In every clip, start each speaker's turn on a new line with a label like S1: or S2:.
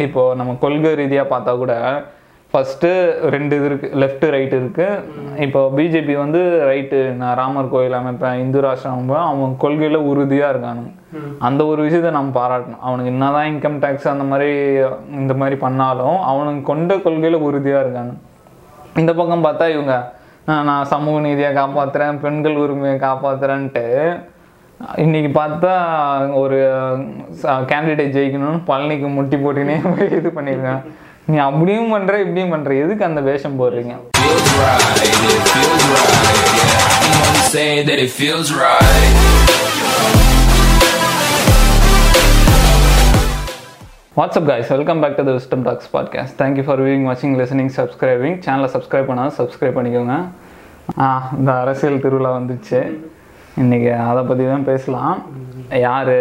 S1: இப்போ நம்ம கொள்கை ரீதியாக பார்த்தா கூட ஃபஸ்ட்டு ரெண்டு இது இருக்குது லெஃப்ட் ரைட் இருக்குது இப்போ பிஜேபி வந்து ரைட்டு நான் ராமர் கோயில் அமைப்பேன் இந்து ராஷ்டிரம் அவன் கொள்கையில் உறுதியாக இருக்கானுங்க. அந்த ஒரு விஷயத்தை நம்ம பாராட்டணும். அவனுக்கு என்னதான் இன்கம் டேக்ஸ் அந்த மாதிரி இந்த மாதிரி பண்ணாலும் அவனுக்கு கொண்ட கொள்கையில் உறுதியாக இருக்காங்க இந்த பக்கம் பார்த்தா இவங்க "நான் சமூக நீதியை காப்பாத்துறேன் பெண்கள் உரிமையை காப்பாத்துறேன்ட்டு இன்றைக்கி பார்த்தா ஒரு கேண்டிடேட் ஜெயிக்கணும்னு பழனிக்கு முட்டி போட்டுனே போய் இது பண்ணியிருக்கேன் நீ அப்படியும் பண்ணுற இப்படியும் பண்ணுற எதுக்கு அந்த வேஷம் போடுறீங்க? What's up guys welcome back to the wisdom talks podcast thank you for viewing வாட்சிங் லிசனிங் சப்ஸ்கிரைபிங் சேனலை சப்ஸ்கிரைப் பண்ணால் சப்ஸ்கிரைப் பண்ணிக்கோங்க. ஆ இந்த அரசியல் திருவிழா வந்துச்சு. இன்றைக்கி அதை பற்றி தான் பேசலாம். யார்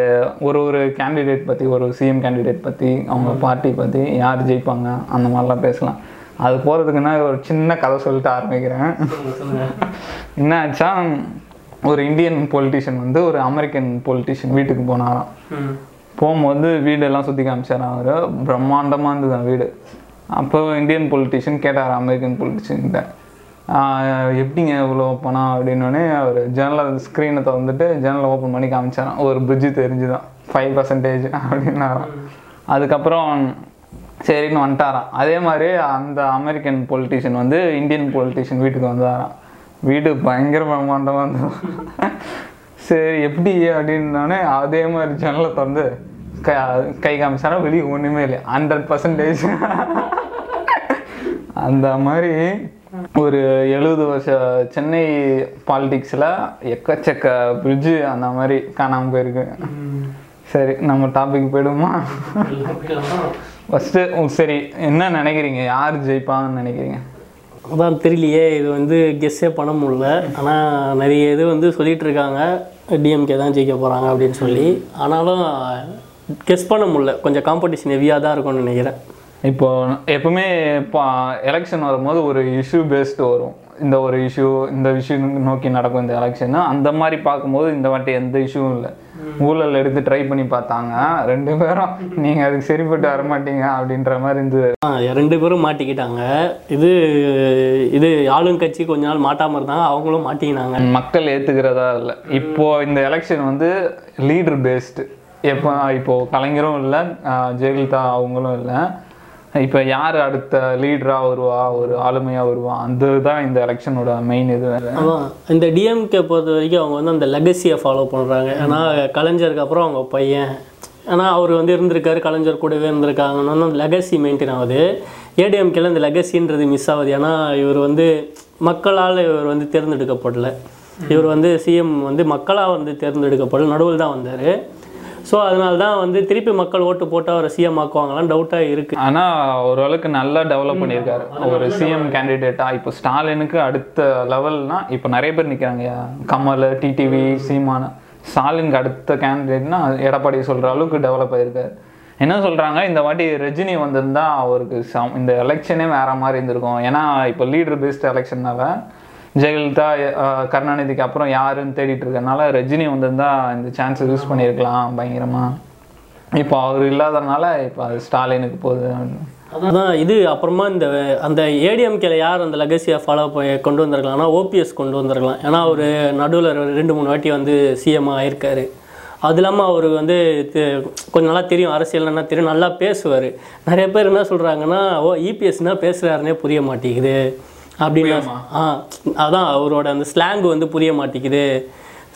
S1: ஒரு ஒரு கேண்டிடேட் பற்றி ஒரு சிஎம் கேண்டிடேட் பற்றி அவங்க பார்ட்டி பற்றி யார் ஜெயிப்பாங்க அந்த மாதிரிலாம் பேசலாம். அது போகிறதுக்குன்னா ஒரு சின்ன கதை சொல்லிட்டு ஆரம்பிக்கிறேன். என்ன ஆச்சா ஒரு இந்தியன் பொலிட்டிஷியன் வந்து ஒரு அமெரிக்கன் பொலிட்டிஷியன் வீட்டுக்கு போனாராம். போகும்போது வீடெல்லாம் சுற்றி காமிச்சாராம் அவர். பிரம்மாண்டமாக இருந்தது வீடு. அப்போ இந்தியன் பொலிட்டிஷியன் கேட்டார் அமெரிக்கன் பொலிட்டிஷியன்கிட்ட எப்படிங்க இவ்வளோ பணம் அப்படின்னோடனே அவர் ஜன்னலை ஸ்க்ரீனை திறந்துட்டு ஜன்னலை ஓப்பன் பண்ணி காமிச்சாராம். ஒரு பிரிட்ஜு தெரிஞ்சுதான். ஃபைவ் பர்சன்டேஜ் அப்படின்னாராம். அதுக்கப்புறம் சரின்னு வந்துட்டாராம். அதே மாதிரி அந்த அமெரிக்கன் பொலிட்டிஷியன் வந்து இந்தியன் பொலிட்டிஷியன் வீட்டுக்கு வந்தாராம். வீடு பயங்கர பிரம்மாண்டமாக இருந்தது. சரி எப்படி அப்படின்னோடனே அதே மாதிரி ஜன்னலை திறந்து கை கை காமிச்சாரா வெளியே ஒன்றுமே இல்லை. ஹண்ட்ரட் பர்சன்டேஜ் அந்த மாதிரி ஒரு எழுபது வருஷ சென்னை பாலிடிக்ஸில் எக்கச்சக்க பிரிட்ஜு அந்த மாதிரி காணாமல் போயிருக்கு. சரி நம்ம டாபிக் போயிடுமா ஃபஸ்ட்டு சரி என்ன நினைக்கிறீங்க? யார் ஜெயிப்பாங்கன்னு நினைக்கிறீங்க?
S2: அதான் தெரியலையே இது வந்து கெஸ்ஸே பண்ண முடியல. ஆனால் நிறைய இது வந்து சொல்லிகிட்டு இருக்காங்க. டிஎம்கே தான் ஜெயிக்க போகிறாங்க அப்படின்னு சொல்லி. ஆனாலும் கெஸ் பண்ண முடியல. கொஞ்சம் காம்படிஷன் ஹெவியாக தான் இருக்கும்னு நினைக்கிறேன்.
S1: இப்போ எப்பவுமே இப்போ எலெக்ஷன் வரும்போது ஒரு இஷ்யூ பேஸ்டு வரும். இந்த ஒரு இஷ்யூ இந்த இஷ்யூ நோக்கி நடக்கும் இந்த எலெக்ஷன் அந்த மாதிரி பார்க்கும்போது இந்த வாட்டி எந்த இஷ்யூவும் இல்லை. ஊழல் எடுத்து ட்ரை பண்ணி பார்த்தாங்க. ரெண்டு பேரும் நீங்கள் அதுக்கு சரிப்பட்டு வர மாட்டீங்க அப்படின்ற மாதிரி இருந்தது.
S2: ஆ, ரெண்டு பேரும் மாட்டிக்கிட்டாங்க. இது இது ஆளுங்கட்சி கொஞ்ச நாள் மாட்டாமல் இருந்தாங்க. அவங்களும் மாட்டிக்கினாங்க.
S1: மக்கள் ஏற்றுக்கிறதா இல்லை. இப்போ இந்த எலெக்ஷன் வந்து லீடர் பேஸ்டு எப்போ இப்போ கலைஞரும் இல்லை ஜெயலலிதா அவங்களும் இல்லை. இப்போ யார் அடுத்த லீடராக வருவா? ஒரு ஆளுமையாக வருவா? அந்த தான் இந்த எலெக்ஷனோட மெயின் இது
S2: ஆமாம் இந்த டிஎம்கே பொறுத்த வரைக்கும் அவங்க வந்து அந்த லெகசியை ஃபாலோ பண்ணுறாங்க ஏன்னா கலைஞருக்கு அப்புறம் அவங்க பையன். ஆனால் அவர் வந்து இருந்திருக்காரு கலைஞர் கூடவே இருந்திருக்காங்கன்னு அந்த லெகசி மெயின்டைன் ஆகுது. ஏடிஎம்கேல இந்த லெகசின்றது மிஸ் ஆகுது. ஏன்னா இவர் வந்து மக்களால் இவர் வந்து தேர்ந்தெடுக்கப்படல. இவர் வந்து சிஎம் வந்து மக்களாக வந்து தேர்ந்தெடுக்கப்படல. நடுவில் தான் வந்தார். ஸோ அதனால தான் வந்து திருப்பி மக்கள் ஓட்டு போட்டு அவரை சிஎம் ஆக்குவாங்களான்னு டவுட்டாக இருக்குது
S1: ஆனா ஓரளவுக்கு நல்லா டெவலப் பண்ணியிருக்காரு. ஒரு சிஎம் கேண்டிடேட்டா இப்போ ஸ்டாலினுக்கு அடுத்த லெவல்னா இப்போ நிறைய பேர் நிற்கிறாங்க கமல் டிடிவி சீமான். ஸ்டாலினுக்கு அடுத்த கேண்டிடேட்னா எடப்பாடி சொல்ற அளவுக்கு டெவலப் ஆயிருக்காரு. என்ன சொல்றாங்க இந்த வாட்டி ரஜினி வந்திருந்தா அவருக்கு சம் இந்த எலெக்ஷனே வேற மாதிரி இருந்திருக்கும். ஏன்னா இப்போ லீடர் பேஸ்ட் எலெக்ஷன்னால ஜெயலலிதா கருணாநிதிக்கு அப்புறம் யாருன்னு தேடிட்டு இருக்கனால ரஜினி வந்திருந்தா இந்த சான்ஸை யூஸ் பண்ணியிருக்கலாம் பயங்கரமாக இப்போ அவர் இல்லாதனால இப்போ அது ஸ்டாலினுக்கு போகுது.
S2: அதான் இது அப்புறமா இந்த அந்த ஏடிஎம்கேல யார் அந்த லெகசியை ஃபாலோ கொண்டு வந்திருக்கலாம்னா ஓபிஎஸ் கொண்டு வந்திருக்கலாம். ஏன்னா அவர் நடுவில் ரெண்டு மூணு வாட்டி வந்து சிஎம் ஆயிருக்காரு. அது இல்லாமல் அவர் வந்து கொஞ்சம் நல்லா தெரியும் அரசியல்னா தெரியும் நல்லா பேசுவார். நிறைய பேர் என்ன சொல்கிறாங்கன்னா ஓ இபிஎஸ்னால் பேசுகிறாருன்னே புரிய மாட்டேங்குது. அப்படின்னு ஆ அதான் அவரோட அந்த ஸ்லாங் வந்து புரிய மாட்டேங்குது.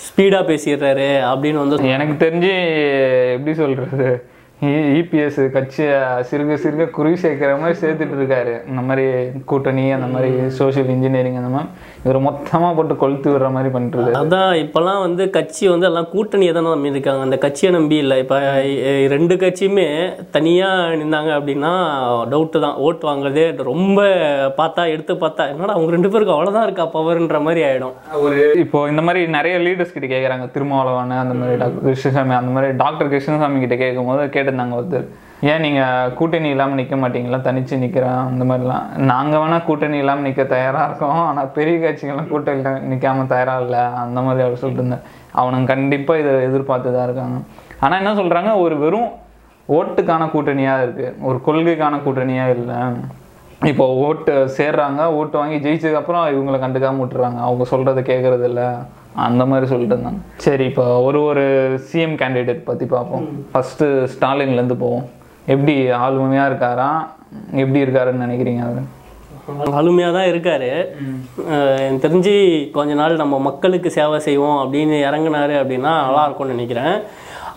S2: ஸ்பீடாக பேசிடுறாரு அப்படின்னு வந்து
S1: எனக்கு தெரிஞ்சு எப்படி சொல்றது? இபிஎஸ் கட்சியை சிறுக சிறுக குறி சேர்க்கிற மாதிரி சேர்த்துட்டு இருக்காரு. இந்த மாதிரி கூட்டணி அந்த மாதிரி சோஷியல் இன்ஜினியரிங் அந்த மாதிரி இவர் மொத்தமா போட்டு கொளுத்து விடுற மாதிரி பண்ணிட்டு
S2: அதான் இப்போல்லாம் வந்து கட்சி வந்து எல்லாம் கூட்டணியை தானே நம்பி இருக்காங்க. அந்த கட்சியை நம்பி இல்லை. இப்போ ரெண்டு கட்சியுமே தனியாக நின்னாங்க அப்படின்னா டவுட்டு தான். ஓட்டு வாங்குறதே ரொம்ப பார்த்தா எடுத்து பார்த்தா என்னடா அவங்க ரெண்டு பேருக்கு அவ்வளோதான் இருக்கா பவர்ன்ற மாதிரி ஆகிடும்
S1: ஒரு இப்போ இந்த மாதிரி நிறைய லீடர்ஸ் கிட்ட கேட்குறாங்க திருமாவளவன் அந்த மாதிரி டாக்டர் கிருஷ்ணசாமி அந்த மாதிரி டாக்டர் கிருஷ்ணசாமி கிட்ட கேட்கும்போது கேட்டிருந்தாங்க ஒருத்தர். ஏன் நீங்கள் கூட்டணி இல்லாமல் நிற்க மாட்டீங்களா? தனிச்சு நிக்கிறேன் அந்த மாதிரிலாம். நாங்க வேணா கூட்டணி இல்லாமல் நிக்க தயாரா இருக்கோம். ஆனா பெரிய கட்சிகள்லாம் கூட்டணி நிக்காம தயாரா இல்ல அந்த மாதிரி அவர் சொல்லிட்டு இருந்தேன் அவனுங்க கண்டிப்பா இதை எதிர்பார்த்து தான் இருக்காங்க. ஆனா என்ன சொல்றாங்க? ஒரு வெறும் ஓட்டுக்கான கூட்டணியாக இருக்குது ஒரு கொள்கைக்கான கூட்டணியாக இல்லை. இப்போ ஓட்டு சேர்றாங்க ஓட்டு வாங்கி ஜெயிச்சதுக்கப்புறம் இவங்களை கண்டுக்காம விட்டுறாங்க. அவங்க சொல்கிறத கேட்குறது இல்ல அந்த மாதிரி சொல்லிட்டு இருந்தாங்க. சரி இப்போ ஒரு ஒரு சிஎம் கேண்டிடேட் பற்றி பார்ப்போம். ஃபஸ்ட்டு ஸ்டாலின்லேருந்து போவோம். எப்படி ஆளுமையாக இருக்காரா? எப்படி இருக்காருன்னு நினைக்கிறீங்க அவர்?
S2: அருமையாக தான் இருக்காரு எனக்கு தெரிஞ்சு கொஞ்ச நாள் நம்ம மக்களுக்கு சேவை செய்வோம் அப்படின்னு இறங்குனாரு அப்படின்னா நல்லா இருக்கும்னு நினைக்கிறேன்.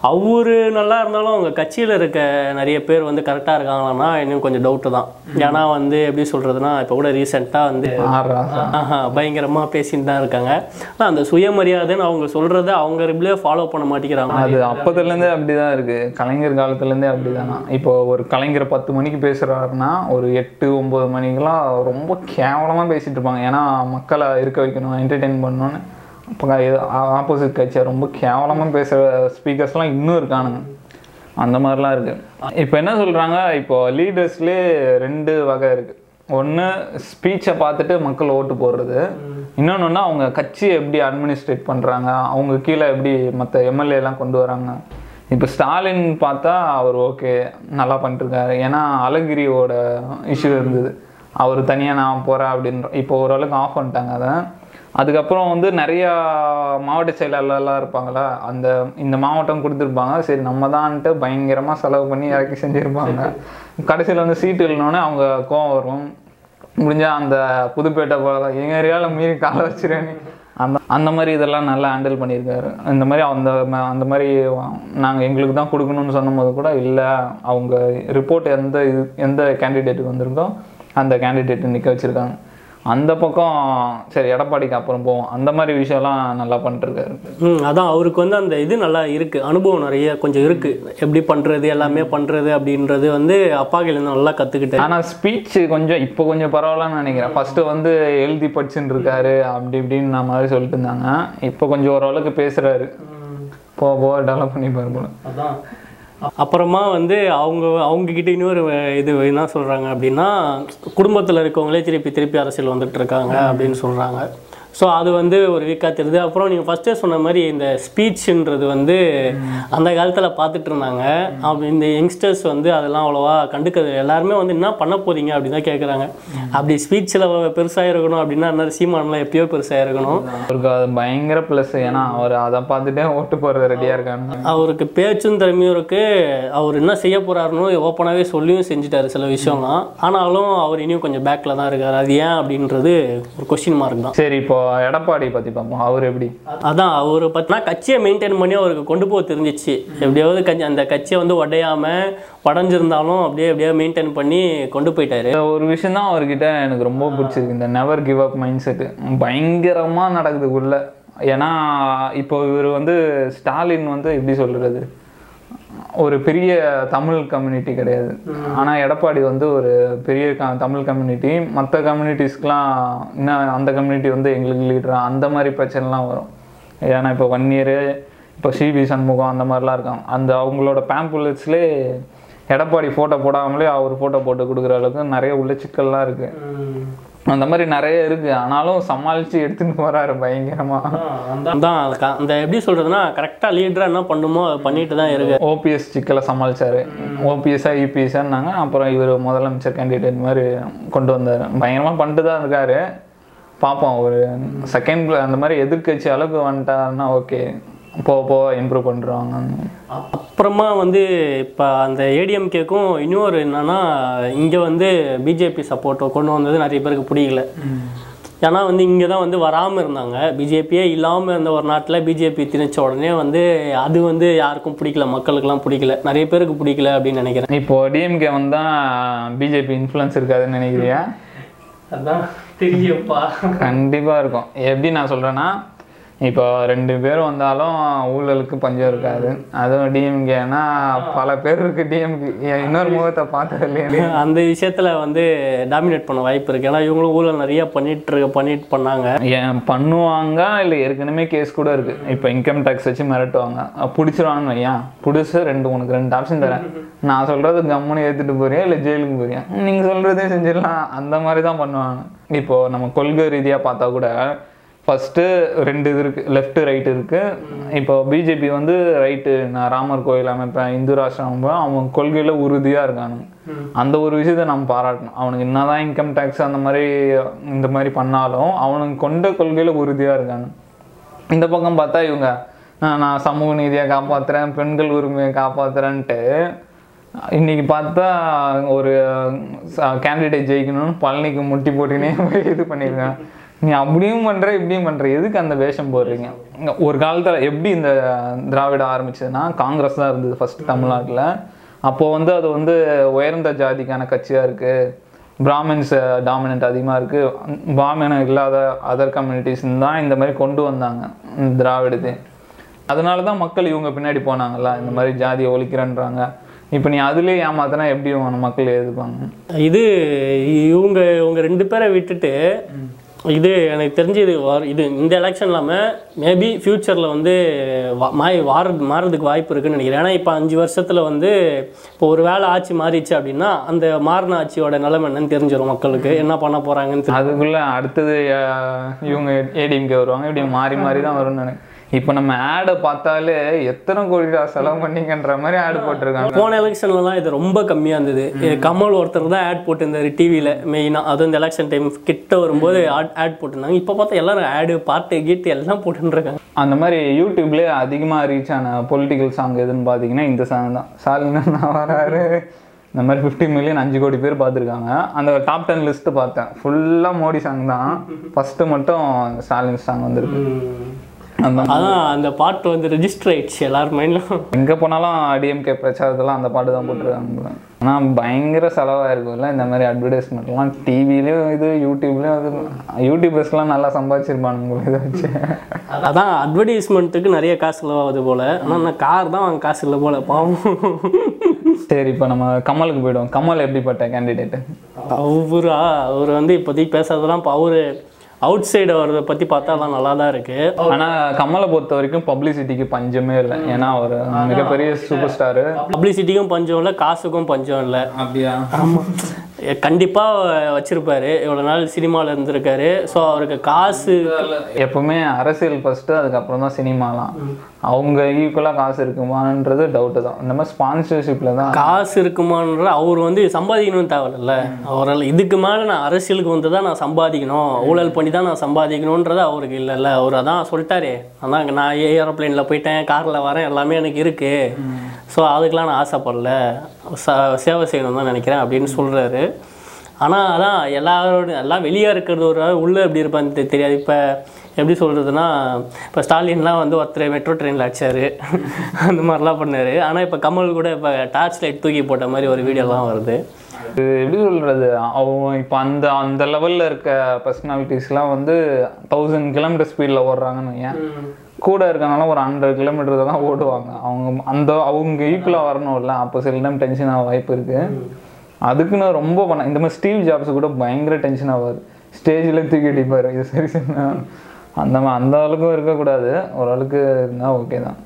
S2: அவரு நல்லா இருந்தாலும் அவங்க கட்சியில் இருக்க நிறைய பேர் வந்து கரெக்டாக இருக்காங்களான்னா இன்னும் கொஞ்சம் டவுட்டு தான். ஏன்னா வந்து எப்படி சொல்கிறதுனா இப்போ கூட ரீசெண்டாக வந்து பயங்கரமாக பேசிட்டு தான் இருக்காங்க. ஆனால் அந்த சுயமரியாதைன்னு அவங்க சொல்கிறத அவங்க ரிப்ளே ஃபாலோ பண்ண மாட்டேங்கிறாங்க.
S1: அது அப்போதுலேருந்தே அப்படிதான் இருக்கு. கலைஞர் காலத்துலேருந்தே அப்படிதானா? இப்போ ஒரு கலைஞர் பத்து மணிக்கு பேசுறாருன்னா ஒரு எட்டு ஒன்பது மணிக்கெல்லாம் ரொம்ப கேவலமாக பேசிட்டு இருப்பாங்க. ஏன்னா மக்களை இருக்க வைக்கணும் என்டர்டெயின் பண்ணணும்னு. இப்போ ஆப்போசிட் கட்சியை ரொம்ப கேவலமாக பேசுகிற ஸ்பீக்கர்ஸ்லாம் இன்னும் இருக்கானுங்க. அந்த மாதிரிலாம் இருக்குது இப்போ என்ன சொல்கிறாங்க இப்போது லீடர்ஸ்லேயே ரெண்டு வகை இருக்குது ஒன்று ஸ்பீச்சை பார்த்துட்டு மக்கள் ஓட்டு போடுறது. இன்னொன்று அவங்க கட்சியை எப்படி அட்மினிஸ்ட்ரேட் பண்ணுறாங்க அவங்க கீழே எப்படி மற்ற எம்எல்ஏலாம் கொண்டு வராங்க? இப்போ ஸ்டாலின் பார்த்தா அவர் ஓகே நல்லா பண்ணிட்டுருக்காரு. ஏன்னா அழகிரியோட இஷ்யூ இருந்தது. அவர் தனியாக நான் போகிறேன் அப்படின்ற இப்போ ஓரளவுக்கு ஆஃப் பண்ணிட்டாங்க அதை. அதுக்கப்புறம் வந்து நிறையா மாவட்ட செயலாளர்லாம் இருப்பாங்களா? அந்த இந்த மாவட்டம் கொடுத்துருப்பாங்க. சரி நம்ம தான்ட்டு பயங்கரமாக செலவு பண்ணி இறக்கி செஞ்சுருப்பாங்க. கடைசியில் வந்து சீட்டு இல்லைனோடனே அவங்க கோவம் வரும். முடிஞ்சா அந்த புதுப்பேட்டை போல எங்க ஏரியாவில் மீறி காலை வச்சிருவேன் அந்த அந்த மாதிரி இதெல்லாம் நல்லா ஹேண்டில் பண்ணியிருக்காரு. இந்த மாதிரி அந்த அந்த மாதிரி நாங்கள் எங்களுக்கு தான் கொடுக்கணும்னு சொன்னபோது கூட இல்லை அவங்க ரிப்போர்ட் எந்த இது எந்த கேண்டிடேட்டுக்கு வந்திருக்கோ அந்த கேண்டிடேட் நிற்க வச்சுருக்காங்க. அந்த பக்கம் சரி எடப்பாடிக்கு அப்புறம் போவோம். அந்த மாதிரி விஷயம்லாம் நல்லா பண்ணிட்டுருக்காரு.
S2: ம் அதான் அவருக்கு வந்து அந்த இது நல்லா இருக்கு. அனுபவம் நிறைய கொஞ்சம் இருக்கு. எப்படி பண்றது எல்லாமே பண்றது அப்படின்றது வந்து அப்பா கையில நல்லா கத்துக்கிட்டேன்
S1: ஆனா ஸ்பீச் கொஞ்சம் இப்போ கொஞ்சம் பரவாயில்லன்னு நினைக்கிறேன். ஃபர்ஸ்ட் வந்து எழுதி படிச்சுன்னு இருக்காரு அப்படி இப்படின்னு நான் மாதிரி சொல்லிட்டு இருந்தாங்க இப்போ கொஞ்சம் ஓரளவுக்கு பேசுறாரு. போ போ டெவலப் பண்ணி பாரு போல.
S2: அதான். அப்புறமா வந்து அவங்க அவங்கக்கிட்ட இன்னொரு இது என்ன சொல்றாங்க அப்படின்னா குடும்பத்துல இருக்கவங்களே திருப்பி திருப்பி அரசியல் வந்துட்டு இருக்காங்க அப்படின்னு சொல்றாங்க. ஸோ அது வந்து ஒரு வீக்காக தெரியுது அப்புறம் நீங்கள் ஃபஸ்ட்டே சொன்ன மாதிரி இந்த ஸ்பீச்ன்றது வந்து அந்த காலத்தில் பார்த்துட்டு இருந்தாங்க. அப்படி இந்த யங்ஸ்டர்ஸ் வந்து அதெல்லாம் அவ்வளோவா கண்டுக்கிறது எல்லாருமே வந்து என்ன பண்ண போறீங்க அப்படின்னு தான் கேட்குறாங்க அப்படி ஸ்பீச்சில் பெருசாக இருக்கணும் அப்படின்னா என்ன சீமானெலாம் எப்பயோ பெருசாக இருக்கணும்.
S1: அவருக்கு அது பயங்கர ப்ளஸ் ஏன்னா அவர் அதை பார்த்துட்டே ஓட்டு போறது ரெடியா இருக்காங்க
S2: அவருக்கு பேச்சும் திறமையும் இருக்கு. அவர் என்ன செய்ய போறாருன்னு ஓப்பனாகவே சொல்லியும் செஞ்சுட்டாரு சில விஷயம்லாம். ஆனாலும் அவர் இனியும் கொஞ்சம் பேக்கில் தான் இருக்காரு. அது ஏன் அப்படின்றது ஒரு கொஸ்டின் மார்க் தான்.
S1: சரி இப்போ எடப்பாடி பத்தி பார்ப்போம். அவர் எப்படி?
S2: அதான் அவர் பார்த்தீங்கன்னா கட்சியை மெயின்டைன் பண்ணி அவருக்கு கொண்டு போக தெரிஞ்சிச்சு. எப்படியாவது கட்சி அந்த கட்சியை வந்து உடையாம உடஞ்சிருந்தாலும் அப்படியே அப்படியே மெயின்டைன் பண்ணி கொண்டு போயிட்டாரு.
S1: ஒரு விஷயம் தான் அவர்கிட்ட எனக்கு ரொம்ப பிடிச்சிருக்கு. இந்த never give up mind set பயங்கரமாக நடக்குது உள்ள. ஏன்னா இப்போ இவர் வந்து ஸ்டாலின் வந்து எப்படி சொல்றது? ஒரு பெரிய தமிழ் கம்யூனிட்டி கிடையாது. ஆனால் எடப்பாடி வந்து ஒரு பெரிய க தமிழ் கம்யூனிட்டி மற்ற கம்யூனிட்டிஸ்க்கெலாம் இன்னும் அந்த கம்யூனிட்டி வந்து எங்களுக்கு லீடரா அந்த மாதிரி பிரச்சனைலாம் வரும். ஏன்னா இப்போ ஒன் இயரு இப்போ சிபி சண்முகம் அந்த மாதிரிலாம் இருக்காங்க. அந்த அவங்களோட பேம்புலட்ஸ்லேயே எடப்பாடி ஃபோட்டோ போடாமலே அவர் ஃபோட்டோ போட்டு கொடுக்குற அளவுக்கு நிறைய உள்ள சிக்கல்லாம் இருக்கு அந்த மாதிரி நிறைய இருக்கு. ஆனாலும் சமாளிச்சு எடுத்துட்டு வராரு பயங்கரமா.
S2: அதான் க- அந்த எப்படி சொல்றதுன்னா கரெக்டாக லீடராக என்ன பண்ணுமோ அதை பண்ணிட்டு தான் இருக்கு.
S1: ஓபிஎஸ் சிக்கலை சமாளிச்சாரு. ஓபிஎஸ்ஸா இபிஎஸ்ஸான்னாங்க அப்புறம் இவர் முதலமைச்சர் கேண்டிடேட் மாதிரி கொண்டு வந்தார். பயங்கரமா பண்ணிட்டு தான் இருக்காரு. பார்ப்போம் ஒரு செகண்ட் அந்த மாதிரி எதிர்க்கட்சி அளவுக்கு வந்துட்டாருன்னா ஓகே போக போக இம்ப்ரூவ் பண்ணுறாங்க
S2: அப்புறமா வந்து இப்போ அந்த ஏடிஎம்கேக்கும் இன்னொரு என்னன்னா இங்கே வந்து பிஜேபி சப்போர்ட்டை கொண்டு வந்தது நிறைய பேருக்கு பிடிக்கல. ஏன்னா வந்து இங்கே தான் வந்து வராமல் இருந்தாங்க. பிஜேபியே இல்லாமல் இருந்த ஒரு நாட்டில் பிஜேபி திணிச்ச உடனே வந்து அது வந்து யாருக்கும் பிடிக்கல மக்களுக்கெல்லாம் பிடிக்கல நிறைய பேருக்கு பிடிக்கல அப்படின்னு நினைக்கிறேன்.
S1: இப்போ டிஎம்கே வந்தா பிஜேபி இன்ஃப்ளூயன்ஸ் இருக்காதுன்னு நினைக்கிறியா?
S2: அதான் தெரியப்பா
S1: கண்டிப்பா இருக்கும். எப்படி நான் சொல்றேன்னா இப்போ ரெண்டு பேர் வந்தாலும் ஊழலுக்கு பஞ்சம் இருக்காது. அதுவும் டிஎம்கேனா பல பேர் இருக்கு டிஎம்கே இன்னொரு முகத்தை பார்த்தது இல்லையா?
S2: அந்த விஷயத்துல வந்து டாமினேட் பண்ண வாய்ப்பு இருக்கு. ஏன்னா இவங்களும் ஊழல் நிறைய பண்ணிட்டு இருக்க பண்ணிட்டு பண்ணாங்க.
S1: ஏன் பண்ணுவாங்க இல்லை ஏற்கனவே கேஸ் கூட இருக்கு. இப்போ இன்கம் டேக்ஸ் வச்சு மிரட்டுவாங்க. பிடிச்சிருவாங்கன்னு வையன் பிடிச்சி ரெண்டு உனக்கு ரெண்டு ஆப்ஷன் தரேன். நான் சொல்றது கம்முன்னு ஏத்துட்டு போறியா? இல்லை ஜெயிலுக்கு போறியா? நீங்க சொல்றதே செஞ்சிடலாம். அந்த மாதிரி தான் பண்ணுவாங்க. இப்போ நம்ம கொள்கை ரீதியா பார்த்தா கூட ஃபஸ்ட்டு ரெண்டு இது இருக்குது லெஃப்ட் ரைட் இருக்குது இப்போ பிஜேபி வந்து ரைட்டு நான் ராமர் கோயில் அமைப்பேன் இந்து ராஷ்டிரம் அவன் கொள்கையில் உறுதியாக இருக்கானுங்க. அந்த ஒரு விஷயத்தை நம்ம பாராட்டணும். அவனுக்கு என்னதான் இன்கம் டேக்ஸ் அந்த மாதிரி இந்த மாதிரி பண்ணாலும் அவனுக்கு கொண்ட கொள்கையில் உறுதியாக இருக்கானு இந்த பக்கம் பார்த்தா இவங்க நான் சமூக நீதியை காப்பாற்றுறேன் பெண்கள் உரிமையை காப்பாற்றுறேன்ட்டு இன்னைக்கு பார்த்தா ஒரு கேண்டிடேட் ஜெயிக்கணும்னு பழனிக்கு முட்டி போட்டுனே போய் இது பண்ணியிருக்காங்க. நீ அப்படியும் பண்ற இப்படியும் பண்ற. எதுக்கு அந்த வேஷம் போடுறீங்க? ஒரு காலத்துல எப்படி இந்த திராவிட ஆரம்பிச்சதுன்னா காங்கிரஸ் தான் இருந்தது ஃபர்ஸ்ட் தமிழ்நாட்டுல. அப்போ வந்து அது வந்து உயர்ந்த ஜாதிக்கான கட்சியா இருக்கு. பிராமின்ஸ் டாமினன்ட் அதிகமாக இருக்குது பிராமணம் இல்லாத அதர் கம்யூனிட்டிஸ் தான் இந்த மாதிரி கொண்டு வந்தாங்க திராவிடத்தை. அதனால தான் மக்கள் இவங்க பின்னாடி போனாங்கல்ல இந்த மாதிரி ஜாதியை ஒழிக்கிறேன்றாங்க. இப்போ நீ அதுலேயே ஏமாத்தினா எப்படி மக்கள் எதிர்ப்பாங்க?
S2: இது இவங்க இவங்க ரெண்டு பேரை விட்டுட்டு இது எனக்கு தெரிஞ்சு இது இது இந்த எலெக்ஷன் இல்லாமல் மேபி ஃப்யூச்சரில் வந்து மாறி வார மாறதுக்கு வாய்ப்பு இருக்குன்னு நினைக்கிறேன். ஏன்னா இப்போ அஞ்சு வருஷத்தில் வந்து இப்போ ஒரு வேளை ஆட்சி மாறிடுச்சு அப்படின்னா அந்த மாறின ஆட்சியோட நிலைமை என்னன்னு தெரிஞ்சிடும் மக்களுக்கு. என்ன பண்ண போகிறாங்கன்னு
S1: அதுக்குள்ள அடுத்தது இவங்க ஏடிஎம்கே வருவாங்க. இப்படி மாறி மாறி தான் வரும்னு நினைக்கிறேன். இப்போ நம்ம ஆடை பார்த்தாலே எத்தனை கோடி ரூபா செலவு பண்ணீங்கன்ற மாதிரி ஆடு போட்டிருக்காங்க.
S2: போன எலெக்ஷன்லலாம் இது ரொம்ப கம்மியாக இருந்தது. கமல் ஒருத்தர் தான் ஆட் போட்டிருந்தாரு டிவியில் மெயினாக அதுவும் இந்த எலெக்ஷன் டைம் கிட்ட வரும்போது ஆட் போட்டிருந்தாங்க. இப்போ பார்த்தா எல்லாரும் ஆடு பாட்டு கீட்டு எல்லாம் போட்டுருக்காங்க.
S1: அந்த மாதிரி யூடியூப்லேயே அதிகமாக ரீச் ஆன பொலிட்டிக்கல் சாங் எதுன்னு பார்த்தீங்கன்னா இந்த சாங் தான். ஸ்டாலின் நான் வராரு. இந்த மாதிரி ஃபிஃப்டி மில்லியன் அஞ்சு கோடி பேர் பார்த்துருக்காங்க. அந்த டாப் டென் லிஸ்ட்டு பார்த்தேன். ஃபுல்லாக மோடி சாங் தான். ஃபஸ்ட்டு மட்டும் ஸ்டாலின் சாங் வந்திருக்கு. அந்த
S2: அதான் அந்த பாட்டு வந்து ரெஜிஸ்டர் ஆயிடுச்சு எல்லார் மைண்ட்லும்
S1: எங்கே போனாலும் டிஎம்கே பிரச்சாரத்தெல்லாம் அந்த பாட்டு தான் போட்டுருக்காங்க. ஆனால் பயங்கர செலவாக இருக்கும்ல இந்த மாதிரி அட்வர்டைஸ்மெண்ட்லாம் டிவிலையும் இது யூடியூப்லேயும் இது யூடியூபர்ஸ்லாம் நல்லா சம்பாதிச்சிருப்பானுங்க இதை வச்சு.
S2: அதான் அட்வர்டைஸ்மெண்ட்டுக்கு நிறைய காசு செலவாகுது போல. ஆனால் நான் கார் தான் வாங்க காசு இல்லை போல பாவம்.
S1: சரி இப்போ நம்ம கமலுக்கு போயிடுவோம். கமல் எப்படிப்பட்ட கேண்டிடேட்டு
S2: அவரா? அவர் வந்து இப்போதைக்கு பேசுறதெல்லாம் இப்போ அவரு அவுட் சைடு அவரை பற்றி பார்த்தா தான் நல்லா தான் இருக்கு
S1: ஆனா கமலை பொறுத்த வரைக்கும் பப்ளிசிட்டிக்கு பஞ்சமே இல்லை. ஏன்னா அவர் மிகப்பெரிய சூப்பர் ஸ்டாரு
S2: பப்ளிசிட்டிக்கும் பஞ்சம் இல்லை காசுக்கும் பஞ்சம் இல்லை.
S1: அப்படியா?
S2: ஆமாம் கண்டிப்பாக வச்சிருப்பாரு. இவ்வளோ நாள் சினிமாவில் இருந்திருக்காரு. ஸோ அவருக்கு காசு
S1: எப்பவுமே அரசியல் ஃபர்ஸ்ட் அதுக்கப்புறம் தான் சினிமாலாம். அவங்க ஈக்குவலாக காசு இருக்குமான்றது டவுட்டு தான். இந்த மாதிரி ஸ்பான்சர்ஷிப்ல தான்
S2: காசு இருக்குமான்ற அவர் வந்து சம்பாதிக்கணும்னு தேவையில்ல. அவரால் இதுக்கு மேலே நான் அரசியலுக்கு வந்து தான் நான் சம்பாதிக்கணும். ஊழல் பண்ணி தான் நான் சம்பாதிக்கணுன்றது அவருக்கு இல்லைல்ல. அவர் அதான் சொல்லிட்டாரே. அதான் நான் ஏரோப்ளேனில் போயிட்டேன் காரில் வரேன் எல்லாமே எனக்கு இருக்குது ஸோ அதுக்கெலாம் நான் ஆசைப்படல. ச சேவை செய்யணும் தான் நினைக்கிறேன் அப்படின்னு சொல்கிறாரு ஆனால் அதான் எல்லாரோட எல்லாம் வெளியே இருக்கிறது ஒரு உள்ளே எப்படி இருப்பான்னு தெரியாது. இப்போ எப்படி சொல்கிறதுனா இப்போ ஸ்டாலின்லாம் வந்து ஒருத்தர் மெட்ரோ ட்ரெயினில் அடிச்சாரு. அந்த மாதிரிலாம் பண்ணாரு. ஆனால் இப்போ கமல் கூட இப்போ டார்ச் லைட் தூக்கி போட்ட மாதிரி ஒரு வீடியோலாம் வருது.
S1: இது எப்படி சொல்றது? அவங்க இப்போ அந்த அந்த லெவல்ல இருக்க பர்சனாலிட்டிஸ்லாம் வந்து தௌசண்ட் கிலோமீட்டர் ஸ்பீடில் ஓடுறாங்கன்னு வையேன். கூட இருக்கனால ஒரு ஹண்ட்ரட் கிலோமீட்டர் தான் ஓடுவாங்க. அவங்க அந்த அவங்க ஈக்குவலாக வரணும்ல. அப்போ சில டைம் டென்ஷன் ஆக வாய்ப்பு இருக்கு. அதுக்குன்னு ரொம்ப பண்ண இந்த மாதிரி ஸ்டீவ் ஜாப்ஸ் கூட பயங்கர டென்ஷன் ஆகாது ஸ்டேஜில் தூக்கி அடிப்பார். இது சரி சரி அந்த மா- அந்த அளவுக்கும் இருக்கக்கூடாது. ஓரளவுக்கு இருந்தால் ஓகே தான்.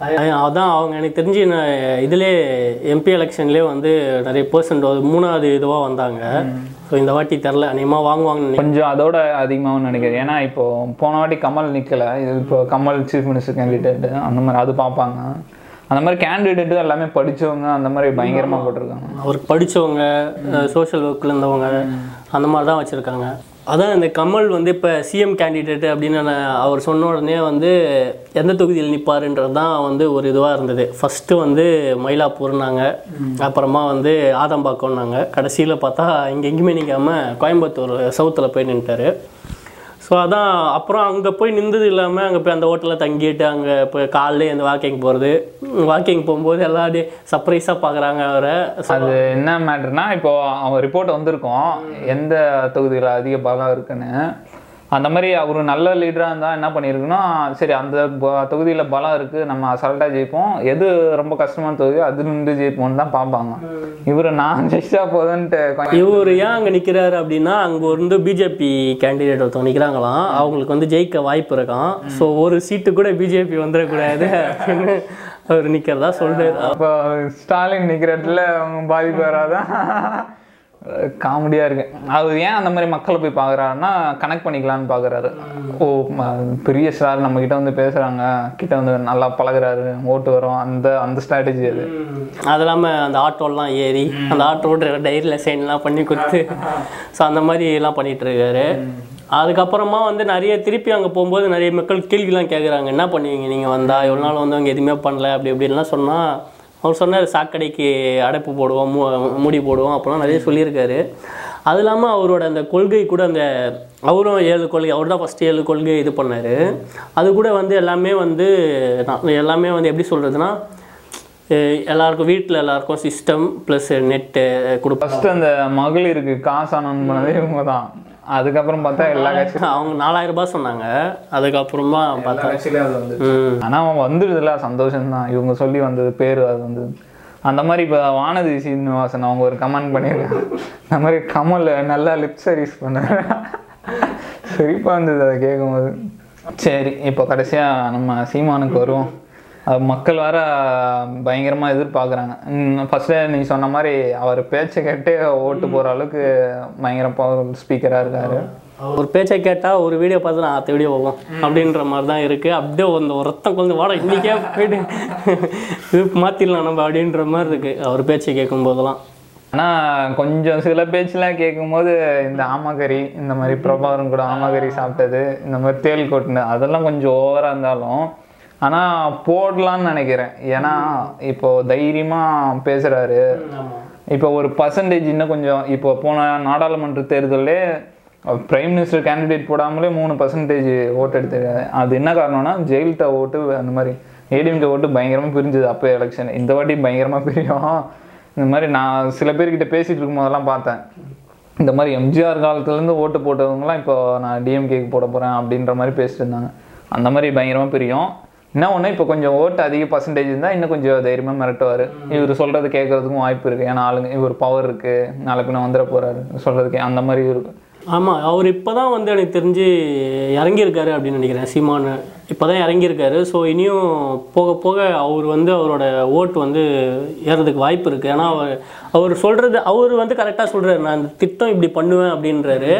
S2: அதான் அவங்க எனக்கு தெரிஞ்சு நான் இதிலே எம்பி எலெக்ஷன்லேயே வந்து நிறைய பர்சன்ட் மூணாவது இதுவாக வந்தாங்க. ஸோ இந்த வாட்டி தெரில அநேகமாக நினைக்கிறேன்.
S1: கொஞ்சம் அதோட அதிகமாகவும் நினைக்கிறேன். ஏன்னா இப்போ போன வாட்டி கமல் நிற்கல இது இப்போ கமல் சீஃப் மினிஸ்டர் கேண்டிடேட் அந்த மாதிரி அது பார்ப்பாங்க. அந்த மாதிரி கேண்டிடேட்டும் எல்லாமே படிச்சவங்க அந்த மாதிரி பயங்கரமாக போட்டிருக்காங்க.
S2: அவருக்கு படித்தவங்க சோஷியல் ஒர்க்கில் இருந்தவங்க அந்த மாதிரி தான் வச்சுருக்காங்க. அதான் இந்த கமல் வந்து இப்போ சிஎம் கேண்டிடேட் அப்படின்னு நான் அவர் சொன்ன உடனே வந்து எந்த தொகுதியில் நிற்பாருன்றது தான் வந்து ஒரு இதுவாக இருந்தது. ஃபஸ்ட்டு வந்து மயிலாப்பூர்னாங்க. அப்புறமா வந்து ஆதம்பாக்கம்னாங்க கடைசியில் பார்த்தா இங்கே எங்கேயுமே நிற்காமல் கோயம்புத்தூர் சவுத்தில் போய் நின்ட்டார் ஸோ அதான் அப்புறம் அங்கே போய் நின்றது இல்லாமல் அங்கே போய் அந்த ஹோட்டலில் தங்கிட்டு அங்கே போய் காலையில் அந்த வாக்கிங் போகிறது வாக்கிங் போகும்போது எல்லாம் அப்படியே சர்ப்ரைஸாக பார்க்குறாங்க அவரை.
S1: அது என்ன மேட்டர்னா இப்போ அவன் ரிப்போர்ட் வந்திருக்கோம். எந்த தொகுதியில் அதிக பலம் இருக்குன்னு. அந்த மாதிரி அவர் நல்ல லீடராக இருந்தால் என்ன பண்ணியிருக்குன்னா சரி அந்த தொகுதியில் பலம் இருக்குது நம்ம அசால்ட்டாக ஜெயிப்போம். எது ரொம்ப கஷ்டமான தொகுதி அது நின்று ஜெயிப்போம்னு தான் பார்ப்பாங்க. இவர் நான் ஜெயிச்சா போதுன்ட்டு
S2: இவர் ஏன் அங்கே நிற்கிறாரு அப்படின்னா அங்கே வந்து பிஜேபி கேண்டிடேட் ஒருத்தவங்க நிற்கிறாங்களாம் அவங்களுக்கு வந்து ஜெயிக்க வாய்ப்பு இருக்கான் ஸோ ஒரு சீட்டு கூட பிஜேபி வந்துடக்கூடாது அப்படின்னு அவர் நிற்கிறதா சொல்றாரு.
S1: அப்போ ஸ்டாலின் நிற்கிற இடத்துல அவங்க பாதிப்பு வராதான் காமெடியாக இருக்கு. அவர் ஏன் அந்த மாதிரி மக்களை போய் பார்க்குறாருன்னா கனெக்ட் பண்ணிக்கலான்னு பார்க்குறாரு ஓ பெரிய ஸ்டார் நம்ம கிட்ட வந்து பேசுகிறாங்க கிட்ட வந்து நல்லா பழகுறாரு. ஓட்டு வரும். அந்த அந்த ஸ்ட்ராட்டஜி அது.
S2: அது இல்லாமல் அந்த ஆட்டோலாம் ஏறி அந்த ஆட்டோ டைரியில் சைன்லாம் பண்ணி கொடுத்து ஸோ அந்த மாதிரி எல்லாம் பண்ணிட்டு இருக்காரு. அதுக்கப்புறமா வந்து நிறைய திருப்பி அங்கே போகும்போது நிறைய மக்கள் கேள்விலாம் கேட்குறாங்க என்ன பண்ணுவீங்க? நீங்கள் வந்தால் எவ்வளோ நாள் வந்து அவங்க எதுவுமே பண்ணல அப்படி இப்படின்லாம் சொன்னால் அவர் சொன்னார் சாக்கடைக்கு அடைப்பு போடுவோம் மூ மூடி போடுவோம் அப்படிலாம் நிறைய சொல்லியிருக்காரு. அது இல்லாமல் அவரோட அந்த கொள்கை கூட அந்த அவரும் ஏழு கொள்கை அவர் தான் ஃபஸ்ட்டு ஏழு கொள்கை இது பண்ணார். அது கூட வந்து எல்லாமே வந்து நான் எல்லாமே வந்து எப்படி சொல்கிறதுனா எல்லாருக்கும் வீட்டில் எல்லாருக்கும் சிஸ்டம் ப்ளஸ் நெட்டு கொடுப்பாங்க.
S1: ஃபஸ்ட்டு அந்த மகளிருக்கு காசு அனௌன்ஸ் பண்ணதே இவங்க தான் அதுக்கப்புறம் பார்த்தா எல்லா கட்சியும்
S2: அவங்க நாலாயிரம் ரூபாய் சொன்னாங்க. அதுக்கப்புறமா பார்த்தா
S1: கட்சியிலையும் அது வந்து ஆனால் அவன் வந்துடுதுல சந்தோஷம் தான் இவங்க சொல்லி வந்தது பேர் அது வந்து. அந்த மாதிரி இப்போ வானதி சீனிவாசன் அவங்க ஒரு கமெண்ட் பண்ணியிருக்காங்க. இந்த மாதிரி கமல் நல்லா லிப் சர்வீஸ் பண்ண. சிரிப்பாக இருந்தது அதை கேட்கும்போது. சரி இப்போ கடைசியாக நம்ம சீமானுக்கு வருவோம். மக்கள் வேற பயங்கரமாக எதிர்பார்க்குறாங்க. ஃபஸ்ட்டு நீ சொன்ன மாதிரி அவர் பேச்சை கேட்டே ஓட்டு போகிற அளவுக்கு பயங்கர ஸ்பீக்கராக இருக்காரு.
S2: ஒரு பேச்சை கேட்டால் ஒரு வீடியோ பார்த்து நான் அடுத்த வீடியோ போவோம் அப்படின்ற மாதிரி தான் இருக்குது அப்படியே அந்த ஒரு ரத்தம் கொஞ்சம் வாட இன்றைக்கே போயிட்டு இது மாற்றிடலாம் நம்ம அப்படின்ற மாதிரி இருக்குது அவர் பேச்சை கேட்கும் போதெல்லாம்
S1: ஆனால் கொஞ்சம் சில பேச்செலாம் கேட்கும்போது இந்த ஆமகரி இந்த மாதிரி பிரபாகரன் கூட ஆமகரி சாப்பிட்டது இந்த மாதிரி தேல் கொட்டினது அதெல்லாம் கொஞ்சம் ஓவராக இருந்தாலும் ஆனால் போடலான்னு நினைக்கிறேன். ஏன்னா இப்போ தைரியமாக பேசுகிறாரு இப்போ ஒரு பர்சன்டேஜ் இன்னும் கொஞ்சம் இப்போ போன நாடாளுமன்ற தேர்தலே பிரைம் மினிஸ்டர் கேண்டிடேட் போடாமலே மூணு பர்சன்டேஜ் ஓட்டு எடுத்திருக்காரு அது என்ன காரணம்னா ஜெயலலிதா ஓட்டு அந்த மாதிரி ஏடிஎம்கே ஓட்டு பயங்கரமாக பிரிஞ்சுது அப்போ எலெக்ஷன் இந்த வாட்டி பயங்கரமாக பிரியும். இந்த மாதிரி நான் சில பேர்கிட்ட பேசிட்டு இருக்கும்போதெல்லாம் பார்த்தேன். இந்த மாதிரி எம்ஜிஆர் காலத்துலேருந்து ஓட்டு போட்டவங்கலாம் இப்போ நான் டிஎம்கேக்கு போட போகிறேன் அப்படின்ற மாதிரி பேசிட்டு இருந்தாங்க. அந்த மாதிரி பயங்கரமாக பிரியும். என்ன ஒன்று இப்போ கொஞ்சம் ஓட்டு அதிக பர்சன்டேஜ் இருந்தால் இன்னும் கொஞ்சம் தைரியமாக மிரட்டுவார். இவர் சொல்கிறது கேட்குறதுக்கும் வாய்ப்பு இருக்குது ஏன்னா ஆளுங்க இவர் பவர் இருக்குது நாளை பின்ன வந்துட போகிறாரு சொல்கிறதுக்கே அந்த மாதிரி இருக்கும்
S2: ஆமாம் அவர் இப்போ தான் வந்து எனக்கு தெரிஞ்சு இறங்கியிருக்காரு அப்படின்னு நினைக்கிறேன் சீமானு. இப்போ தான் இறங்கியிருக்காரு. ஸோ இனியும் போக போக அவர் வந்து அவரோட ஓட்டு வந்து ஏறதுக்கு வாய்ப்பு இருக்குது ஏன்னா அவர் அவர் சொல்கிறது அவர் வந்து கரெக்டாக சொல்கிறாரு நான் இந்த திட்டம் இப்படி பண்ணுவேன் அப்படின்றாரு.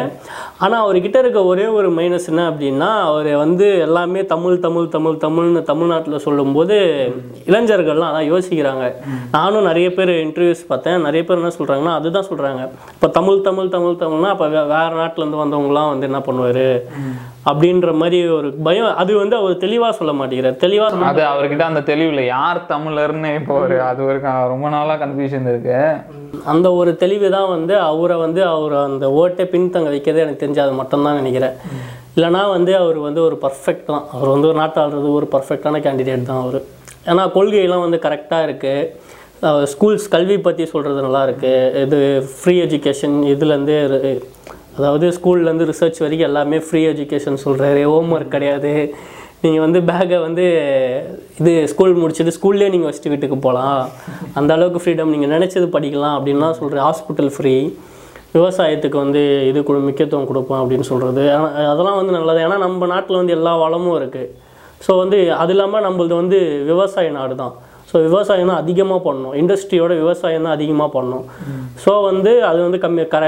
S2: ஆனால் அவர்கிட்ட இருக்க ஒரே ஒரு மைனஸ் என்ன அப்படின்னா அவர் வந்து எல்லாமே தமிழ் தமிழ் தமிழ் தமிழ்னு தமிழ்நாட்டில் சொல்லும்போது இளைஞர்கள்லாம் அதான் யோசிக்கிறாங்க. நானும் நிறைய பேர் இன்டர்வியூஸ் பார்த்தேன். நிறைய பேர் என்ன சொல்கிறாங்கன்னா அதுதான் சொல்கிறாங்க இப்போ தமிழ் தமிழ் தமிழ் தமிழ்னா அப்போ வேறு நாட்டிலேருந்து வந்தவங்களாம் வந்து என்ன பண்ணுவார்? அப்படின்ற மாதிரி ஒரு பயம். அது வந்து அவர் தெளிவாக சொல்ல மாட்டேங்கிறார். தெளிவாக
S1: அது அவர்கிட்ட அந்த தெளிவில் யார் தமிழர்னு இப்போ ஒரு அது ஒரு ரொம்ப நாளாக கன்ஃபியூஷன் இருக்கு.
S2: அந்த ஒரு தெளிவு தான் வந்து அவரை வந்து அவர் அந்த ஓட்டை பின்தங்க வைக்கிறது எனக்கு தெரிஞ்சு அது மட்டும்தான் நினைக்கிறேன். இல்லைனா வந்து அவர் வந்து ஒரு பர்ஃபெக்ட் தான். அவர் வந்து ஒரு நாட்டாளுறது ஒரு பர்ஃபெக்டான கேண்டிடேட் தான் அவர். ஏன்னா கொள்கையெல்லாம் வந்து கரெக்டாக இருக்குது ஸ்கூல்ஸ் கல்வி பற்றி சொல்கிறது நல்லா இருக்கு. இது ஃப்ரீ எஜுகேஷன் இதுலேருந்து அதாவது ஸ்கூல்லேருந்து ரிசர்ச் வரைக்கும் எல்லாமே ஃப்ரீ எஜுகேஷன் சொல்கிறாரு ஹோம் ஒர்க் கிடையாது. நீங்கள் வந்து பேக்கை வந்து இது ஸ்கூல் முடிச்சுட்டு ஸ்கூல்லேயே நீங்கள் வச்சுட்டு வீட்டுக்கு போகலாம் அந்த அளவுக்கு ஃப்ரீடம் நீங்கள் நினச்சது படிக்கலாம் அப்படின்லாம் சொல்கிற ஹாஸ்பிட்டல் ஃப்ரீ விவசாயத்துக்கு வந்து இது கொடு முக்கியத்துவம் கொடுப்போம் அப்படின்னு சொல்கிறது அதெல்லாம் வந்து நல்லது. ஏன்னா நம்ம நாட்டில் வந்து எல்லா வளமும் இருக்குது ஸோ வந்து அது இல்லாமல் நம்மளது வந்து விவசாய நாடு தான் ஸோ விவசாயம் தான் அதிகமாக பண்ணணும். இண்டஸ்ட்ரியோட விவசாயம் தான் அதிகமாக பண்ணணும். ஸோ வந்து அது வந்து கம்மி கர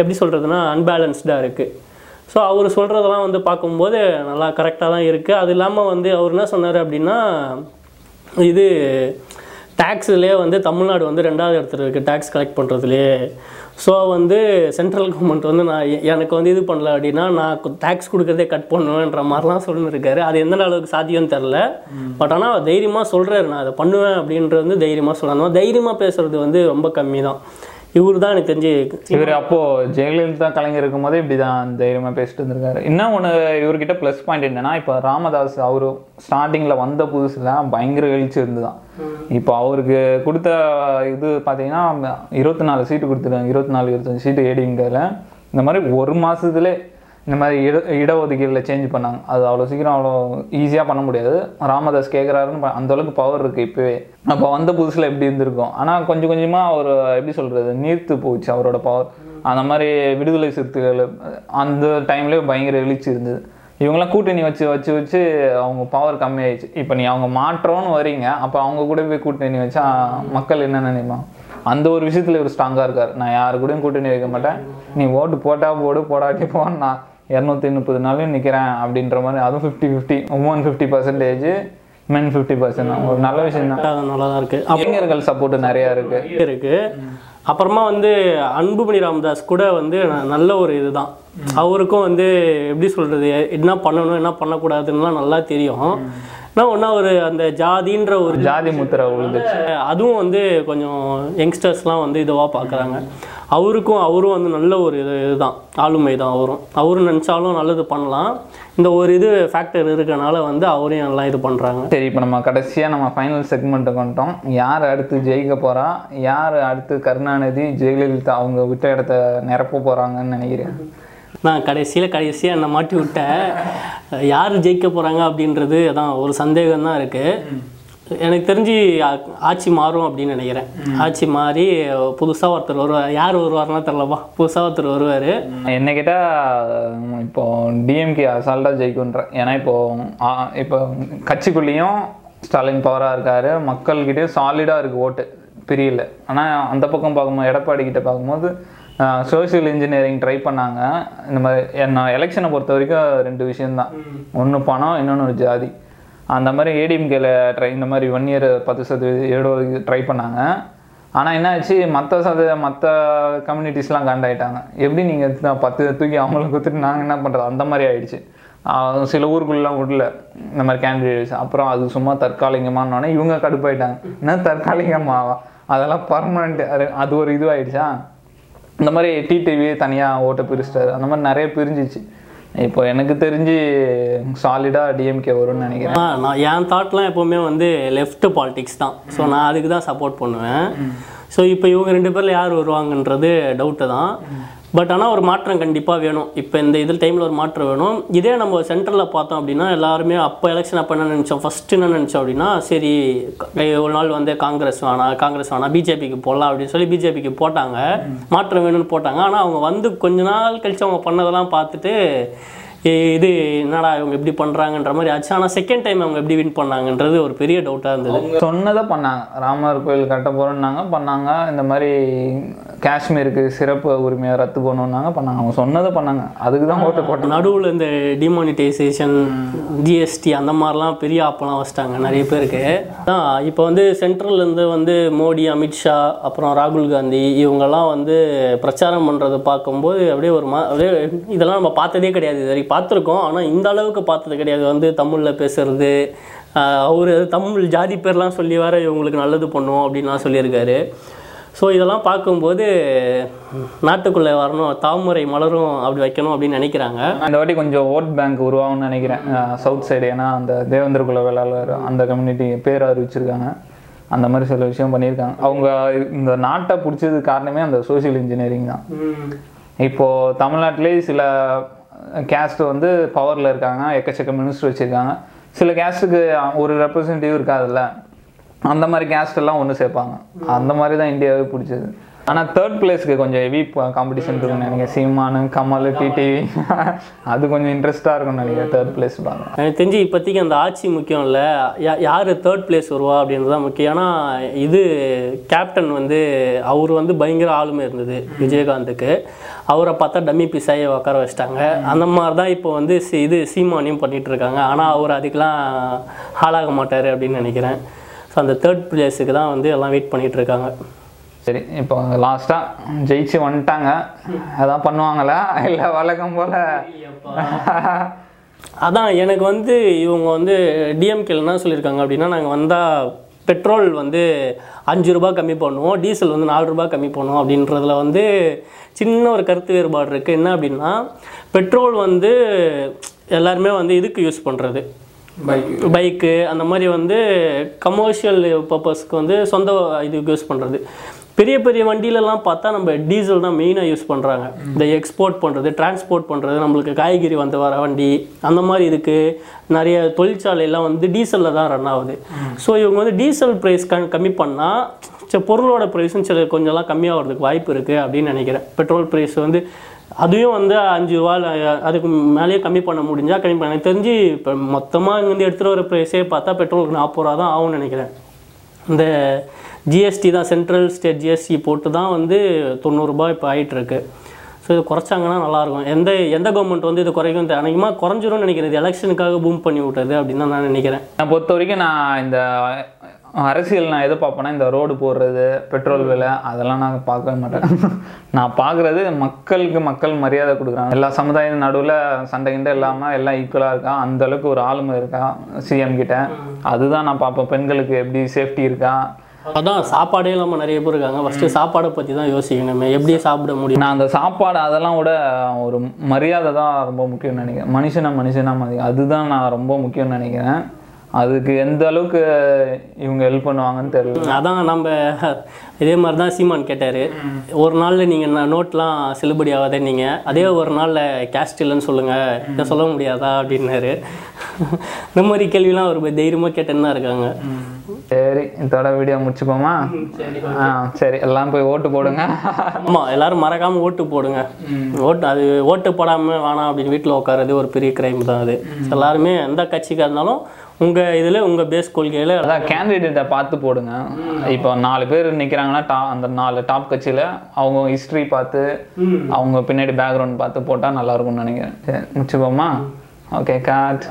S2: எப்படி சொல்கிறதுனா அன்பேலன்ஸ்டாக இருக்குது ஸோ அவர் சொல்கிறதெல்லாம் வந்து பார்க்கும்போது நல்லா கரெக்டாக தான் இருக்குது அது இல்லாமல் வந்து அவர் என்ன சொன்னார் அப்படின்னா இது டேக்ஸ்லேயே வந்து தமிழ்நாடு வந்து ரெண்டாவது இடத்துல இருக்குது டேக்ஸ் கலெக்ட் பண்ணுறதுலேயே ஸோ வந்து சென்ட்ரல் கவர்மெண்ட் வந்து நான் எனக்கு வந்து இது பண்ணல அப்படின்னா நான் டேக்ஸ் கொடுக்குறதே கட் பண்ணுவேன்ற மாதிரிலாம் சொல்லியிருக்காரு அது எந்த அளவுக்கு சாத்தியம்னு தெரில பட் ஆனால் தைரியமாக சொல்கிறாரு நான் அதை பண்ணுவேன் அப்படின்றது வந்து தைரியமாக சொல்கிறாங்க தைரியமாக பேசுறது வந்து ரொம்ப கம்மி தான் இவர் தான் எனக்கு தெரிஞ்சு
S1: இவர் அப்போது ஜெயலலிதா கலைஞர் இருக்கும்போதே இப்படி தான் தைரியமாக பேசிட்டு இருந்திருக்காரு இன்னும் ஒன்று இவர்கிட்ட ப்ளஸ் பாயிண்ட் என்னன்னா இப்போ ராமதாஸ் அவரு ஸ்டார்டிங்கில் வந்த புதுசில் பயங்கர எழுச்சி இருந்துதான். இப்போ அவருக்கு கொடுத்த இது பார்த்தீங்கன்னா இருபத்தி நாலு சீட்டு கொடுத்துருக்காங்க. இருபத்தி நாலு இருபத்தஞ்சு சீட்டு ஏடிங்கிறதுல இந்த மாதிரி ஒரு மாதத்துலேயே இந்த மாதிரி இட இடஒதுக்கீடில் சேஞ்ச் பண்ணாங்க. அது அவ்வளோ சீக்கிரம் அவ்வளோ ஈஸியாக பண்ண முடியாது. ராமதாஸ் கேட்குறாருன்னு அந்தளவுக்கு அந்த அளவுக்கு பவர் இருக்குது இப்போவே. அப்போ வந்த புதுசில் எப்படி இருந்திருக்கும்? ஆனால் கொஞ்சம் கொஞ்சமாக அவர் எப்படி சொல்கிறது நீர்த்து போச்சு அவரோட பவர் அந்த மாதிரி விடுதலை சிறுத்தைகள் அந்த டைம்லேயே பயங்கர எழுச்சி இருந்தது. இவங்களாம் கூட்டணி வச்சு வச்சு வச்சு அவங்க பவர் கம்மியாயிடுச்சு. இப்போ நீ அவங்க மாற்றோன்னு வரீங்க அப்போ அவங்க கூட போய் கூட்டணி வச்சா மக்கள் என்ன நினைப்பான் அந்த ஒரு விஷயத்தில் இவர் ஸ்ட்ராங்காக இருக்கார். நான் யாரு கூடயும் கூட்டணி வைக்க மாட்டேன். நீ ஓட்டு போட்டால் போடு போடாட்டி போ இரநூத்தி முப்பது நாளையும் நிற்கிறேன் அப்படின்ற மாதிரி அதுவும் fifty fifty women fifty percentage men fifty percent ஒரு நல்ல விஷயம் தான்
S2: நல்லா தான் இருக்கு.
S1: இளைஞர்கள் சப்போர்ட் நிறையா இருக்கு.
S2: இருக்கு. அப்புறமா வந்து அன்புமணி ராமதாஸ் கூட வந்து நல்ல ஒரு இதுதான். அவருக்கும் வந்து எப்படி சொல்றது என்ன பண்ணணும் என்ன பண்ணக்கூடாதுன்னுலாம் நல்லா தெரியும். ஆனால் ஒன்றா ஒரு அந்த ஜாதின்ற ஒரு
S1: ஜாதி முத்திரை உழுதுச்சு.
S2: அதுவும் வந்து கொஞ்சம் யங்ஸ்டர்ஸ்லாம் வந்து இதுவாக பார்க்குறாங்க அவருக்கும் அவரும் வந்து நல்ல ஒரு இது இதுதான். ஆளுமை தான் அவரும். அவரும் நினச்சாலும் நல்லது பண்ணலாம். இந்த ஒரு இது ஃபேக்டர் இருக்கனால வந்து அவரையும் நல்லா இது பண்ணுறாங்க
S1: சரி இப்போ நம்ம கடைசியாக நம்ம ஃபைனல் செக்மெண்ட்டுக்கு வந்துட்டோம். யார் அடுத்து ஜெயிக்க போறா? யார் அடுத்து கருணாநிதி ஜெயலலிதா அவங்க விட்ட இடத்த நிரப்ப போறாங்கன்னு நினைக்கிறேன்
S2: நான் கடைசியில் கடைசியாக என்னை மாட்டி விட்டேன். யார் ஜெயிக்க போகிறாங்க அப்படின்றது அதான் ஒரு சந்தேகம் தான் இருக்குது எனக்கு தெரிஞ்சு ஆட்சி மாறும் அப்படின்னு நினைக்கிறேன். ஆட்சி மாறி புதுசாக ஒருத்தர் வருவார். யார் வருவார்னா தெரிலப்பா புதுசாக ஒருத்தர் வருவார்.
S1: என்ன கேட்டால் இப்போ டிஎம்கே அசால்ட்டாக ஜெயிக்குன்றேன் ஏன்னா இப்போ ஆ, இப்போ கட்சிக்குள்ளேயும் ஸ்டாலின் பவராக இருக்காரு. மக்கள்கிட்டயும் சாலிடாக இருக்குது ஓட்டு. பிரியல. ஆனால் அந்த பக்கம் பார்க்கும்போது எடப்பாடி கிட்ட பார்க்கும்போது சோஷியல் இன்ஜினியரிங் ட்ரை பண்ணாங்க. இந்த மாதிரி என்ன எலெக்ஷனை பொறுத்த வரைக்கும் ரெண்டு விஷயம்தான். ஒன்று பணம் இன்னொன்று ஒரு ஜாதி. அந்த மாதிரி ஏடிஎம்கேல ட்ரை இந்த மாதிரி ஒன் இயர் பத்து சதவீதம் ஏழு ட்ரை பண்ணாங்க. ஆனால் என்ன ஆச்சு மற்ற சத மற்ற கம்யூனிட்டிஸ்லாம் காண்டாயிட்டாங்க. எப்படி நீங்கள் பத்து தூக்கி அவங்களுக்கு கொடுத்துட்டு நாங்கள் என்ன பண்ணுறது அந்த மாதிரி ஆயிடுச்சு. சில ஊருக்குள்ளெலாம் விடல. இந்த மாதிரி கேண்டிடேட்ஸ் அப்புறம் அது சும்மா தற்காலிகமானோடனே இவங்க கடுப்பாயிட்டாங்க. என்ன தற்காலிகமாவா அதெல்லாம் பர்மனெண்ட் அது ஒரு இதுவாகிடுச்சா இந்த மாதிரி டிடிவி தனியாக ஓட்டை பிரிச்சிட்டாரு. அந்த மாதிரி நிறைய பிரிஞ்சிச்சு. இப்போ எனக்கு தெரிஞ்சு சாலிடாக டிஎம்கே வரும்னு நினைக்கிறேன்.
S2: நான் என் தாட்லாம் எப்போவுமே வந்து லெஃப்ட் பாலிடிக்ஸ் தான். ஸோ நான் அதுக்கு தான் சப்போர்ட் பண்ணுவேன். ஸோ இப்போ இவங்க ரெண்டு பேரில் யார் வருவாங்கன்றது டவுட்டு தான். பட் ஆனால் ஒரு மாற்றம் கண்டிப்பாக வேணும். இப்போ இந்த இதில் டைமில் ஒரு மாற்றம் வேணும். இதே நம்ம சென்டரில் பார்த்தோம் அப்படின்னா எல்லாருமே அப்போ எலெக்ஷன் அப்போ என்ன நினச்சோம்? ஃபஸ்ட்டு என்ன நினச்சோம் அப்படின்னா சரி ஒரு நாள் வந்து காங்கிரஸ் வேணாம் காங்கிரஸ் வேணாம் பிஜேபிக்கு போடலாம் அப்படின்னு சொல்லி பிஜேபிக்கு போட்டாங்க. மாற்றம் வேணும்னு போட்டாங்க. ஆனால் அவங்க வந்து கொஞ்ச நாள் கழித்து அவங்க பண்ணதெல்லாம் பார்த்துட்டு இது என்னடா இவங்க எப்படி பண்ணுறாங்கன்ற மாதிரி ஆச்சு. ஆனால் செகண்ட் டைம் அவங்க எப்படி வின் பண்ணாங்கன்றது ஒரு பெரிய டவுட்டாக இருந்தது.
S1: சொன்னதை பண்ணாங்க. ராமர் கோயில் கட்ட போகிறோன்னாங்க பண்ணாங்க. இந்த மாதிரி காஷ்மீருக்கு சிறப்பு உரிமையை ரத்து பண்ணணுன்னாங்க பண்ணாங்க. அவங்க சொன்னதை பண்ணாங்க. அதுக்கு தான் ஓட்டு போட்டாங்க.
S2: நடுவில் இந்த டிமானிட்டைசேஷன் ஜிஎஸ்டி அந்த மாதிரிலாம் பெரிய ஆப்பெல்லாம் வச்சிட்டாங்க நிறைய பேருக்கு. தான் இப்போ வந்து சென்ட்ரல்லேருந்து வந்து மோடி அமித்ஷா அப்புறம் ராகுல் காந்தி இவங்கெல்லாம் வந்து பிரச்சாரம் பண்ணுறதை பார்க்கும்போது அப்படியே ஒரு மா அப்படியே இதெல்லாம் நம்ம பார்த்ததே கிடையாது இது வரைக்கும். பார்த்துருக்கோம். ஆனால் இந்த அளவுக்கு பார்த்தது கிடையாது. வந்து தமிழில் பேசுறது அவர் தமிழ் ஜாதி பேர்லாம் சொல்லி வர இவங்களுக்கு நல்லது பண்ணுவோம் அப்படின்லாம் சொல்லியிருக்காரு. ஸோ இதெல்லாம் பார்க்கும்போது நாட்டுக்குள்ளே வரணும் தாமரை மலரும் அப்படி வைக்கணும் அப்படின்னு நினைக்கிறாங்க.
S1: இந்த வாட்டி கொஞ்சம் ஓட் பேங்க் உருவாகும்னு நினைக்கிறேன். சவுத் சைடு ஏன்னா அந்த தேவேந்திர குல வேளாளர் அந்த கம்யூனிட்டி பேர் அறிவிச்சிருக்காங்க. அந்த மாதிரி சில விஷயம் பண்ணியிருக்காங்க. அவங்க இந்த நாட்டை பிடிச்சது காரணமே அந்த சோஷியல் இன்ஜினியரிங் தான். இப்போ தமிழ்நாட்டிலேயே சில கேஸ்ட் வந்து பவரில் இருக்காங்க எக்கச்சக்க மினிஸ்டர் வச்சுருக்காங்க. சில கேஸ்ட்டுக்கு ஒரு ரெப்ரசன்டேட்டிவ் இருக்காதுல்ல. அந்த மாதிரி கேஸ்ட் எல்லாம் ஒன்று சேர்ப்பாங்க. அந்த மாதிரி தான் இந்தியாவே பிடிச்சது. ஆனால் தேர்ட் பிளேஸ்க்கு கொஞ்சம் ஹெவி காம்படிஷன் இருக்கும் நினைக்கிறேன். சீமானு கமல் டிடிவி அது கொஞ்சம் இன்ட்ரெஸ்டாக இருக்கும்னு நினைக்கிறேன் தேர்ட் பிளேஸ் பார்க்கலாம்
S2: எனக்கு தெரிஞ்சு இப்போதைக்கு அந்த ஆட்சி முக்கியம் இல்லை. யா- யார் தேர்ட் பிளேஸ் வருவா அப்படின்றது தான் முக்கியம். ஏன்னா இது கேப்டன் வந்து அவர் வந்து பயங்கர ஆளுமை இருந்தது விஜயகாந்துக்கு. அவரை பார்த்தா டம்மி பிசாயை உட்கார வச்சிட்டாங்க. அந்த மாதிரி தான் இப்போ வந்து சி- இது சீமானியும் பண்ணிகிட்டு இருக்காங்க. ஆனால் அவர் அதுக்கெலாம் ஆளாக மாட்டார் அப்படின்னு நினைக்கிறேன். ஸோ அந்த தேர்ட் பிளேஸுக்கு தான் வந்து எல்லாம் வெயிட் பண்ணிகிட்ருக்காங்க இருக்காங்க.
S1: சரி இப்போ லாஸ்ட்டாக ஜெயிச்சு வந்துட்டாங்க. அதான் பண்ணுவாங்களா? இல்லை வழக்கம் போல்?
S2: அதான் எனக்கு வந்து இவங்க வந்து டிஎம்கேல என்ன சொல்லியிருக்காங்க அப்படின்னா நாங்கள் வந்தால் பெட்ரோல் வந்து அஞ்சு ரூபாய் கம்மி பண்ணுவோம் டீசல் வந்து நாலு ரூபாய் கம்மி பண்ணுவோம் அப்படின்றதுல வந்து சின்ன ஒரு கருத்து வேறுபாடு இருக்குது என்ன அப்படின்னா பெட்ரோல் வந்து எல்லாருமே வந்து இதுக்கு யூஸ் பண்ணுறது பைக்கு அந்த மாதிரி வந்து கமர்ஷியல் பர்பஸ்க்கு வந்து சொந்த இதுக்கு யூஸ் பண்ணுறது பெரிய பெரிய வண்டியிலலாம் பார்த்தா நம்ம டீசல் தான் மெயினாக யூஸ் பண்ணுறாங்க இந்த எக்ஸ்போர்ட் பண்ணுறது டிரான்ஸ்போர்ட் பண்ணுறது நம்மளுக்கு காய்கறி வந்து வர வண்டி அந்த மாதிரி இருக்குது நிறைய தொழிற்சாலையெல்லாம் வந்து டீசலில் தான் ரன் ஆகுது. ஸோ இவங்க வந்து டீசல் ப்ரைஸ் க கம்மி பண்ணால் சரி பொருளோட ப்ரைஸும் சில கொஞ்சம்லாம் கம்மியாகிறதுக்கு வாய்ப்பு இருக்குது அப்படின்னு நினைக்கிறேன். பெட்ரோல் ப்ரைஸ் வந்து அதையும் வந்து அஞ்சு ரூபா அதுக்கு மேலேயே கம்மி பண்ண முடிஞ்சால் கம்மி பண்ண தெரிஞ்சு இப்போ மொத்தமாக இங்கேருந்து எடுத்துகிட்டு வர ப்ரைஸே பார்த்தா பெட்ரோலுக்கு நாற்பது ரூபா தான் ஆகும்னு நினைக்கிறேன். இந்த ஜிஎஸ்டி தான் சென்ட்ரல் ஸ்டேட் ஜிஎஸ்டி போட்டு தான் வந்து தொண்ணூறுரூபா இப்போ ஆயிட்டிருக்கு. ஸோ இது குறைச்சாங்கன்னா நல்லாயிருக்கும். எந்த எந்த கவர்மெண்ட் வந்து இது குறைக்கும் அநேகமாக குறைஞ்சிரும்னு நினைக்கிறேன். இது எலெக்ஷனுக்காக பூம் பண்ணி விட்டது அப்படின்னு தான் நான் நினைக்கிறேன்.
S1: நான் பொறுத்த வரைக்கும் நான் இந்த அரசியல் நான் எதை பார்ப்பேன்னா இந்த ரோடு போடுறது பெட்ரோல் விலை அதெல்லாம் நான் பார்க்கவே மாட்டேன். நான் பார்க்குறது மக்களுக்கு மக்கள் மரியாதை கொடுக்குறாங்க. எல்லா சமுதாய நடுவில் சண்டை கிண்டை இல்லாமல் எல்லாம் ஈக்குவலாக இருக்கா? அந்த அளவுக்கு ஒரு ஆளுமை இருக்கா? சிஎம் கிட்ட. அதுதான் நான் பார்ப்பேன். பெண்களுக்கு எப்படி சேஃப்டி இருக்கா?
S2: அதான் சாப்பாடே இல்லாமல் நிறைய பேர் இருக்காங்க. ஃபஸ்ட்டு சாப்பாடை பற்றி தான் யோசிக்கணுமே. எப்படி சாப்பிட முடியும்?
S1: நான் அந்த சாப்பாடு அதெல்லாம் விட ஒரு மரியாதை தான் ரொம்ப முக்கியம்னு நினைக்கிறேன். மனுஷனை மனுஷனா மதி அதுதான் நான் ரொம்ப முக்கியம்னு நினைக்கிறேன். அதுக்கு எந்த அளவுக்கு இவங்க ஹெல்ப் பண்ணுவாங்கன்னு தெரியல.
S2: அதான் நம்ம இதே மாதிரி தான் சீமான் கேட்டார். ஒரு நாளில் நீங்கள் நோட்லாம் செல்லுபடி ஆகாதே நீங்கள் அதே ஒரு நாளில் கேஸ்ட் இல்லைன்னு சொல்லுங்கள் இதை சொல்ல முடியாதா? அப்படின்னாரு. இந்த மாதிரி கேள்விலாம் அவர் தைரியமாக கேட்டுன்னு தான் இருக்காங்க.
S1: சரி இதோட வீடியோ முடிச்சுப்போமா? ஆ சரி எல்லாம் போய் ஓட்டு போடுங்க.
S2: ஆமாம் எல்லாரும் மறக்காமல் ஓட்டு போடுங்க. ஓட்டு அது ஓட்டு போடாமல் வேணாம் அப்படின்னு வீட்டில் உட்காரது ஒரு பெரிய கிரைம் தான் அது. எல்லாருமே எந்த கட்சிக்காக இருந்தாலும் உங்கள் இதில் உங்கள் பேஸ் கொள்கையில்
S1: அதான் கேண்டிடேட்டை பார்த்து போடுங்க. இப்போ நாலு பேர் நிற்கிறாங்கன்னா டா அந்த நாலு டாப் கட்சியில் அவங்க ஹிஸ்ட்ரி பார்த்து அவங்க பின்னாடி பேக்ரவுண்ட் பார்த்து போட்டால் நல்லா இருக்கும்னு நினைக்கிறேன். சரி முடிச்சுப்போமா? Okay God